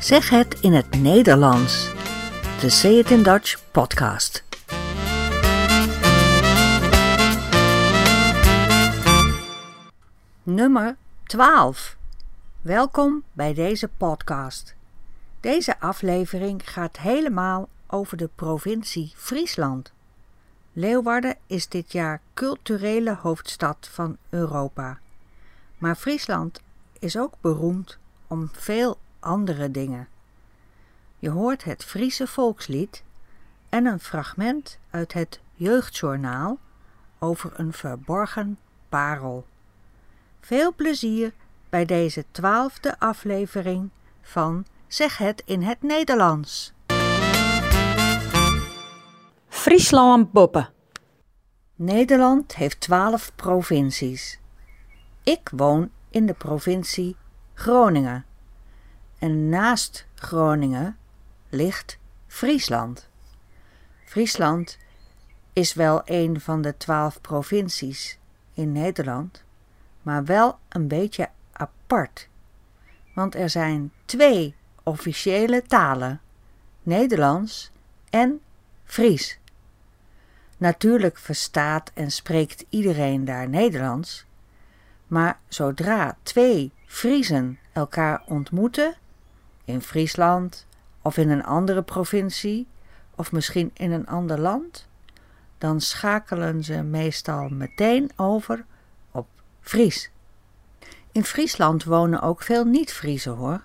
Zeg het in het Nederlands. De Say It in Dutch podcast. Nummer 12. Welkom bij deze podcast. Deze aflevering gaat helemaal over de provincie Friesland. Leeuwarden is dit jaar culturele hoofdstad van Europa. Maar Friesland is ook beroemd om veel andere dingen. Je hoort het Friese volkslied en een fragment uit het Jeugdjournaal over een verborgen parel. Veel plezier bij deze twaalfde aflevering van Zeg het in het Nederlands. Friesland Boppen. Nederland heeft twaalf provincies. Ik woon in de provincie Groningen. En naast Groningen ligt Friesland. Friesland is wel een van de twaalf provincies in Nederland, maar wel een beetje apart. Want er zijn twee officiële talen: Nederlands en Fries. Natuurlijk verstaat en spreekt iedereen daar Nederlands, maar zodra twee Friezen elkaar ontmoeten, in Friesland of in een andere provincie of misschien in een ander land, dan schakelen ze meestal meteen over op Fries. In Friesland wonen ook veel niet-Friezen hoor.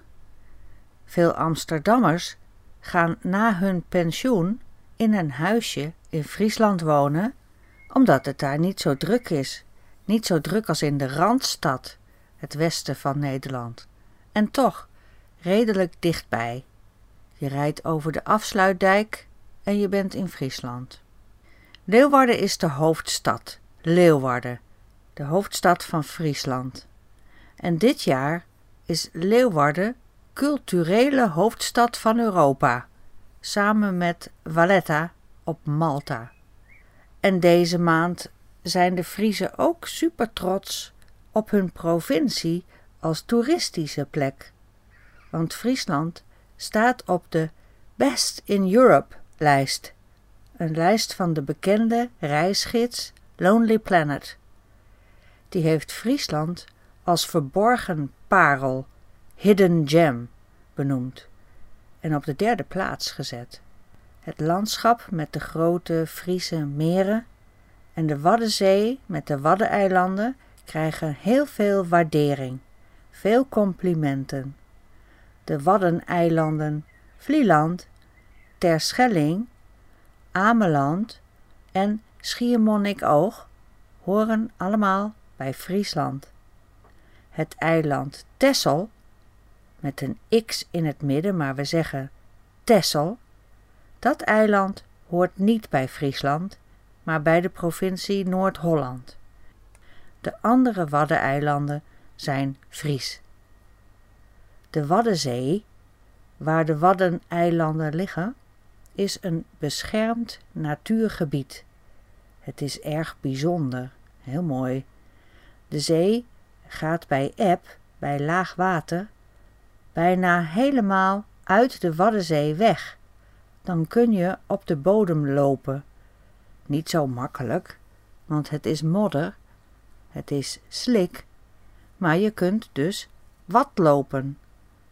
Veel Amsterdammers gaan na hun pensioen in een huisje in Friesland wonen, omdat het daar niet zo druk is. Niet zo druk als in de Randstad, het westen van Nederland. En toch redelijk dichtbij. Je rijdt over de afsluitdijk en je bent in Friesland. Leeuwarden is de hoofdstad, Leeuwarden, de hoofdstad van Friesland. En dit jaar is Leeuwarden culturele hoofdstad van Europa, samen met Valletta op Malta. En deze maand zijn de Friezen ook super trots op hun provincie als toeristische plek. Want Friesland staat op de Best in Europe lijst, een lijst van de bekende reisgids Lonely Planet. Die heeft Friesland als verborgen parel, hidden gem, benoemd en op de derde plaats gezet. Het landschap met de grote Friese meren en de Waddenzee met de Waddeneilanden krijgen heel veel waardering, veel complimenten. De Waddeneilanden Vlieland, Terschelling, Ameland en Schiermonnikoog horen allemaal bij Friesland. Het eiland Texel, met een x in het midden, maar we zeggen Texel, dat eiland hoort niet bij Friesland, maar bij de provincie Noord-Holland. De andere Waddeneilanden zijn Fries. De Waddenzee, waar de Waddeneilanden liggen, is een beschermd natuurgebied. Het is erg bijzonder, heel mooi. De zee gaat bij eb, bij laag water, bijna helemaal uit de Waddenzee weg. Dan kun je op de bodem lopen. Niet zo makkelijk, want het is modder, het is slik, maar je kunt dus watlopen.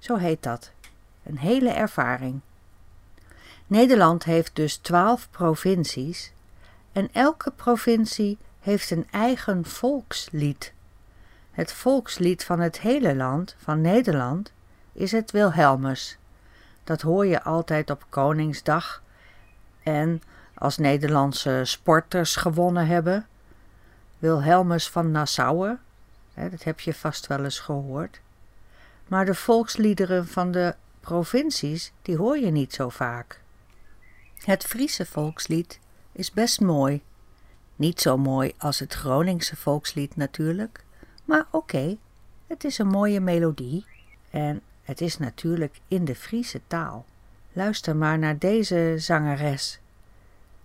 Zo heet dat. Een hele ervaring. Nederland heeft dus twaalf provincies en elke provincie heeft een eigen volkslied. Het volkslied van het hele land, van Nederland, is het Wilhelmus. Dat hoor je altijd op Koningsdag en als Nederlandse sporters gewonnen hebben. Wilhelmus van Nassau, dat heb je vast wel eens gehoord. Maar de volksliederen van de provincies, die hoor je niet zo vaak. Het Friese volkslied is best mooi. Niet zo mooi als het Groningse volkslied natuurlijk, maar oké, het is een mooie melodie en het is natuurlijk in de Friese taal. Luister maar naar deze zangeres.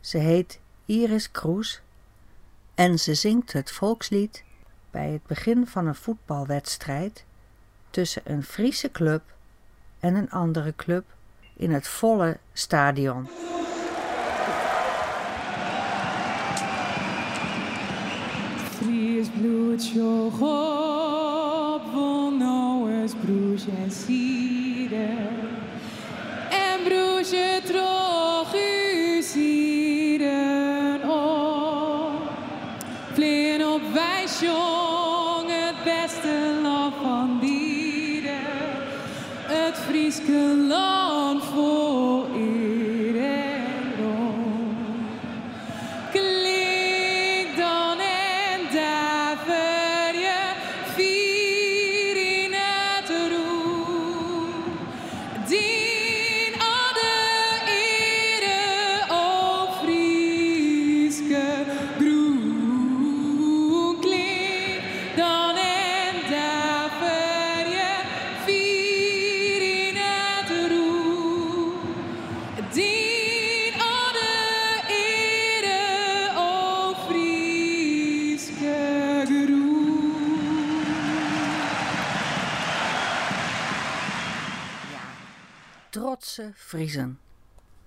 Ze heet Iris Kroes en ze zingt het volkslied bij het begin van een voetbalwedstrijd tussen een Friese club en een andere club in het volle stadion. Fries Frieske land voor Friezen.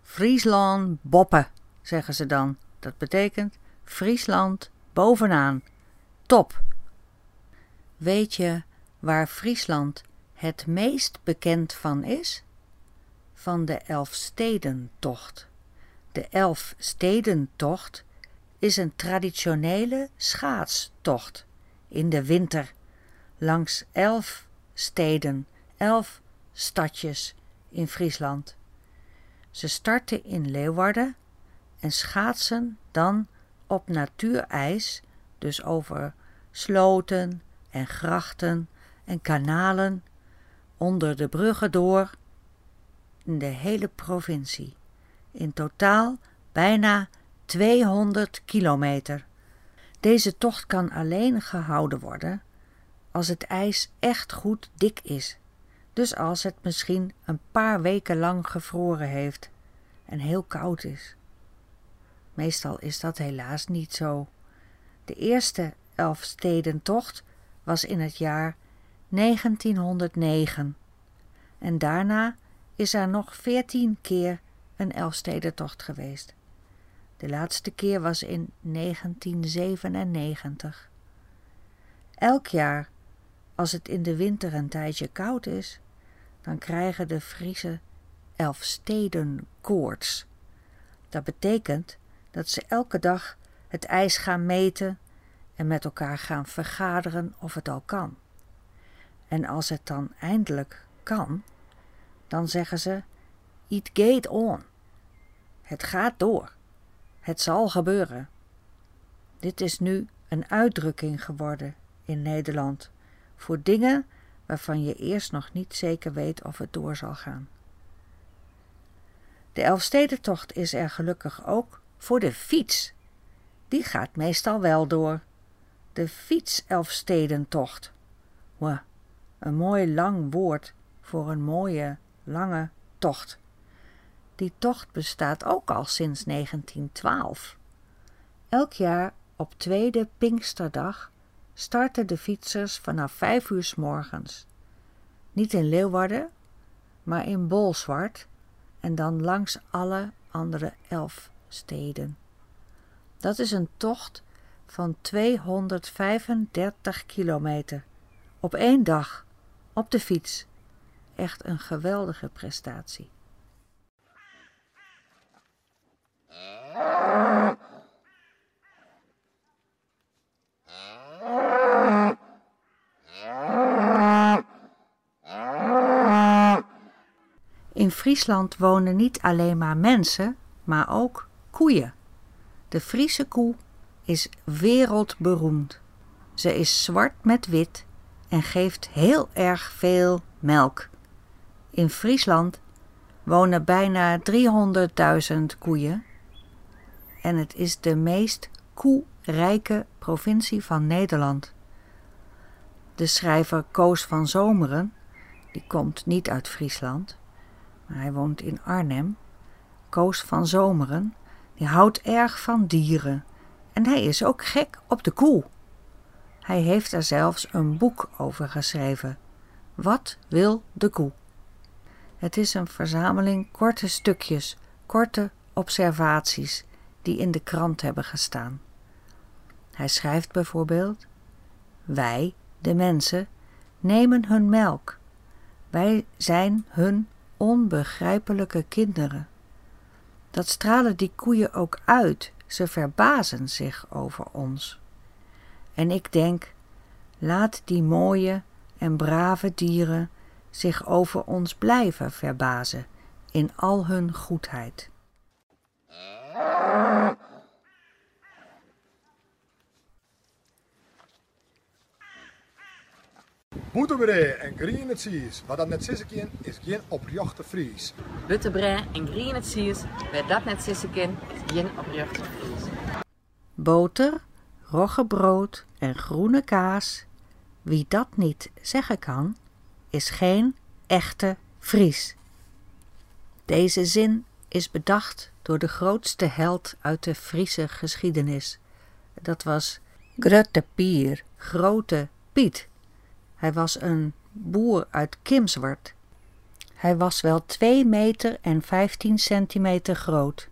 Friesland boppen, zeggen ze dan. Dat betekent Friesland bovenaan. Top. Weet je waar Friesland het meest bekend van is? Van de Elfstedentocht. De Elfstedentocht is een traditionele schaatstocht in de winter langs elf steden, elf stadjes in Friesland. Ze starten in Leeuwarden en schaatsen dan op natuurijs, dus over sloten en grachten en kanalen, onder de bruggen door, in de hele provincie. In totaal bijna 200 kilometer. Deze tocht kan alleen gehouden worden als het ijs echt goed dik is. Dus als het misschien een paar weken lang gevroren heeft en heel koud is. Meestal is dat helaas niet zo. De eerste Elfstedentocht was in het jaar 1909 en daarna is er nog veertien keer een Elfstedentocht geweest. De laatste keer was in 1997. Elk jaar, als het in de winter een tijdje koud is, dan krijgen de Friese Elfstedenkoorts. Dat betekent dat ze elke dag het ijs gaan meten en met elkaar gaan vergaderen of het al kan. En als het dan eindelijk kan, dan zeggen ze: It geht on. Het gaat door. Het zal gebeuren. Dit is nu een uitdrukking geworden in Nederland voor dingen waarvan je eerst nog niet zeker weet of het door zal gaan. De Elfstedentocht is er gelukkig ook voor de fiets. Die gaat meestal wel door. De fiets-Elfstedentocht. Wah, een mooi lang woord voor een mooie, lange tocht. Die tocht bestaat ook al sinds 1912. Elk jaar op tweede Pinksterdag starten de fietsers vanaf vijf uur s morgens. Niet in Leeuwarden, maar in Bolsward en dan langs alle andere elf steden. Dat is een tocht van 235 kilometer op één dag op de fiets. Echt een geweldige prestatie. Friesland wonen niet alleen maar mensen, maar ook koeien. De Friese koe is wereldberoemd. Ze is zwart met wit en geeft heel erg veel melk. In Friesland wonen bijna 300.000 koeien en het is de meest koerijke provincie van Nederland. De schrijver Koos van Zomeren, die komt niet uit Friesland, hij woont in Arnhem. Koos van Zomeren, die houdt erg van dieren en hij is ook gek op de koe. Hij heeft er zelfs een boek over geschreven. Wat wil de koe? Het is een verzameling korte stukjes, korte observaties die in de krant hebben gestaan. Hij schrijft bijvoorbeeld: Wij, de mensen, nemen hun melk. Wij zijn hun onbegrijpelijke kinderen. Dat stralen die koeien ook uit. Ze verbazen zich over ons. En ik denk, laat die mooie en brave dieren zich over ons blijven verbazen in al hun goedheid. Boetebrei en green het wat dat net sissen kan, is geen opjochte Fries. Witte brei en green het waar dat net sissen kan, is geen oprechte Fries. Boter, roggebrood en groene kaas, wie dat niet zeggen kan, is geen echte Fries. Deze zin is bedacht door de grootste held uit de Friese geschiedenis. Dat was Grutte Pier, Grote Piet. Hij was een boer uit Kimswert. Hij was wel 2 meter en 15 centimeter groot.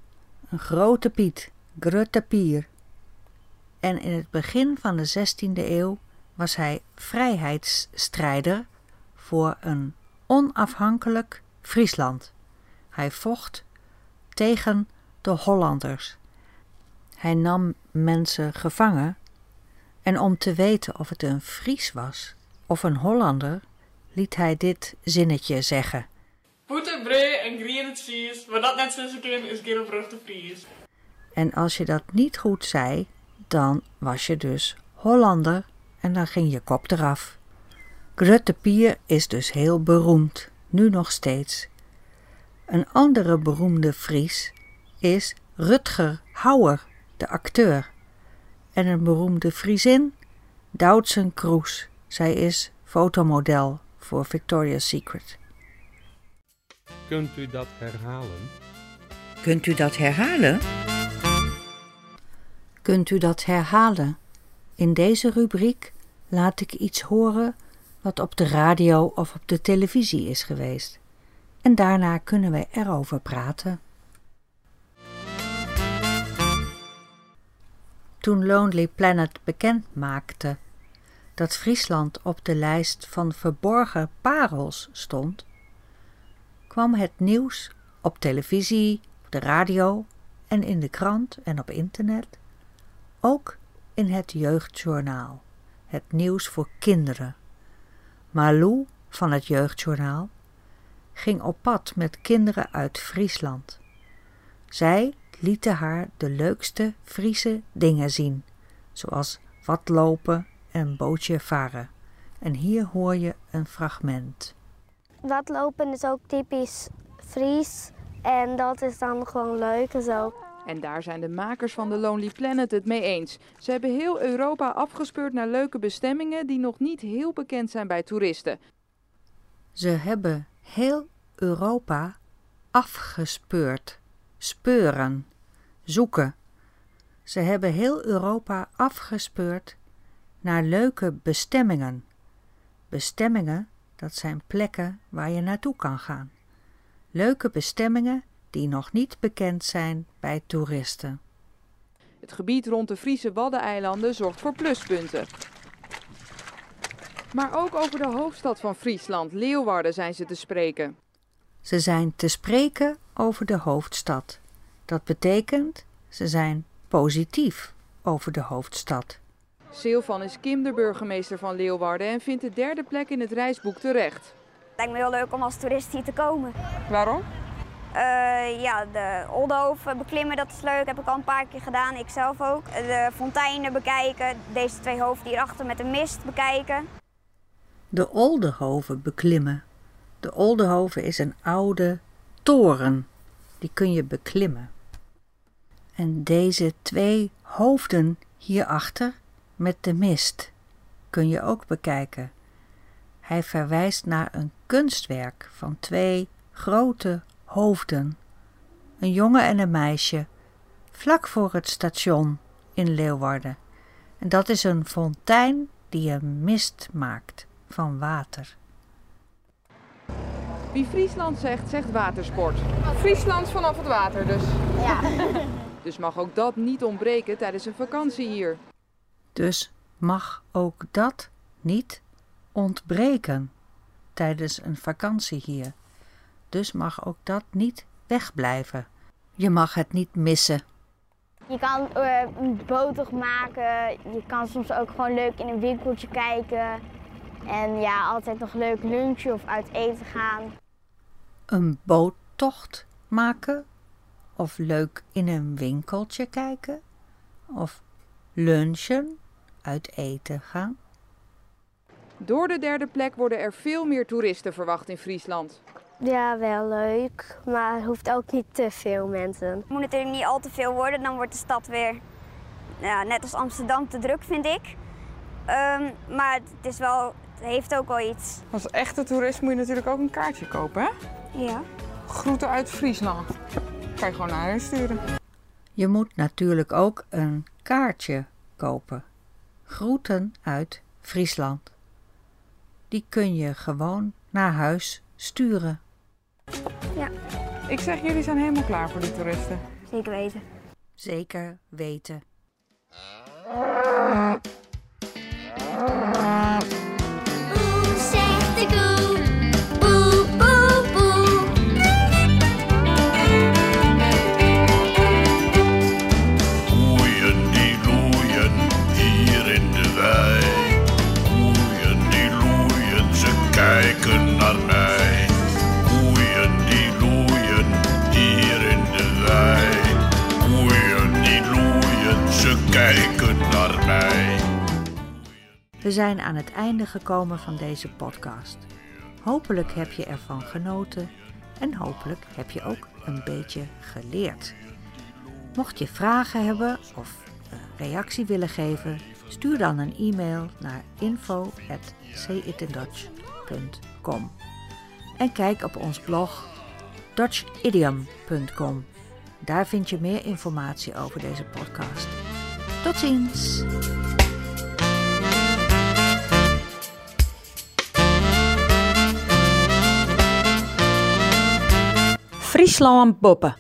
Een grote Piet, Grutte Pier. En in het begin van de 16e eeuw was hij vrijheidsstrijder voor een onafhankelijk Friesland. Hij vocht tegen de Hollanders. Hij nam mensen gevangen en om te weten of het een Fries was of een Hollander, liet hij dit zinnetje zeggen. Boete, brei en green het sies, wat dat net sissen kan, is geen oprechte Fries. En als je dat niet goed zei, dan was je dus Hollander en dan ging je kop eraf. Grutte Pier is dus heel beroemd, nu nog steeds. Een andere beroemde Fries is Rutger Hauer, de acteur. En een beroemde Friesin, Doutsen Kroes. Zij is fotomodel voor Victoria's Secret. Kunt u dat herhalen? Kunt u dat herhalen? Kunt u dat herhalen? In deze rubriek laat ik iets horen wat op de radio of op de televisie is geweest. En daarna kunnen we erover praten. Toen Lonely Planet bekend maakte dat Friesland op de lijst van verborgen parels stond, kwam het nieuws op televisie, op de radio en in de krant en op internet, ook in het jeugdjournaal, het nieuws voor kinderen. Malou van het jeugdjournaal ging op pad met kinderen uit Friesland. Zij lieten haar de leukste Friese dingen zien, zoals watlopen en bootje varen. En hier hoor je een fragment. Watlopen is ook typisch Fries en dat is dan gewoon leuk en zo. En daar zijn de makers van The Lonely Planet het mee eens. Ze hebben heel Europa afgespeurd naar leuke bestemmingen die nog niet heel bekend zijn bij toeristen. Ze hebben heel Europa afgespeurd. Speuren, zoeken. Ze hebben heel Europa afgespeurd naar leuke bestemmingen. Bestemmingen, dat zijn plekken waar je naartoe kan gaan. Leuke bestemmingen die nog niet bekend zijn bij toeristen. Het gebied rond de Friese Waddeneilanden zorgt voor pluspunten. Maar ook over de hoofdstad van Friesland, Leeuwarden, zijn ze te spreken. Ze zijn te spreken over de hoofdstad. Dat betekent, ze zijn positief over de hoofdstad. Silvan is Kim, de burgemeester van Leeuwarden, en vindt de derde plek in het reisboek terecht. Het lijkt me heel leuk om als toerist hier te komen. Waarom? Eh, ja, de Oldenhoven beklimmen, dat is leuk. Heb ik al een paar keer gedaan, ik zelf ook. De fonteinen bekijken, deze twee hoofden hierachter met de mist bekijken. De Oldenhoven beklimmen. De Oldenhoven is een oude toren. Die kun je beklimmen. En deze twee hoofden hierachter met de mist kun je ook bekijken. Hij verwijst naar een kunstwerk van twee grote hoofden, een jongen en een meisje, vlak voor het station in Leeuwarden. En dat is een fontein die een mist maakt van water. Wie Friesland zegt, zegt watersport. Friesland vanaf het water dus. Ja. Dus mag ook dat niet ontbreken tijdens een vakantie hier. Dus mag ook dat niet ontbreken tijdens een vakantie hier. Dus mag ook dat niet wegblijven. Je mag het niet missen. Je kan eh, een botox maken. Je kan soms ook gewoon leuk in een winkeltje kijken. En ja, altijd nog leuk lunchen of uit eten gaan. Een boottocht maken? Of leuk in een winkeltje kijken? Of lunchen, uit eten gaan? Door de derde plek worden er veel meer toeristen verwacht in Friesland. Ja, wel leuk. Maar het hoeft ook niet te veel mensen. Het moet natuurlijk niet al te veel worden. Dan wordt de stad weer, ja, net als Amsterdam, te druk, vind ik. Ehm, maar het, is wel, het heeft ook wel iets. Als echte toerist moet je natuurlijk ook een kaartje kopen, hè? Ja. Groeten uit Friesland. Kan je gewoon naar huis sturen. Je moet natuurlijk ook een kaartje kopen. Groeten uit Friesland. Die kun je gewoon naar huis sturen. Ja, Ik zeg, jullie zijn helemaal klaar voor die toeristen. zeker weten. Zeker weten. Zijn aan het einde gekomen van deze podcast. Hopelijk heb je ervan genoten en hopelijk heb je ook een beetje geleerd. Mocht je vragen hebben of een reactie willen geven, stuur dan een e-mail naar info@sayitindutch.com en kijk op ons blog dutchidiom.com. Daar vind je meer informatie over deze podcast. Tot ziens! Friesland poppe.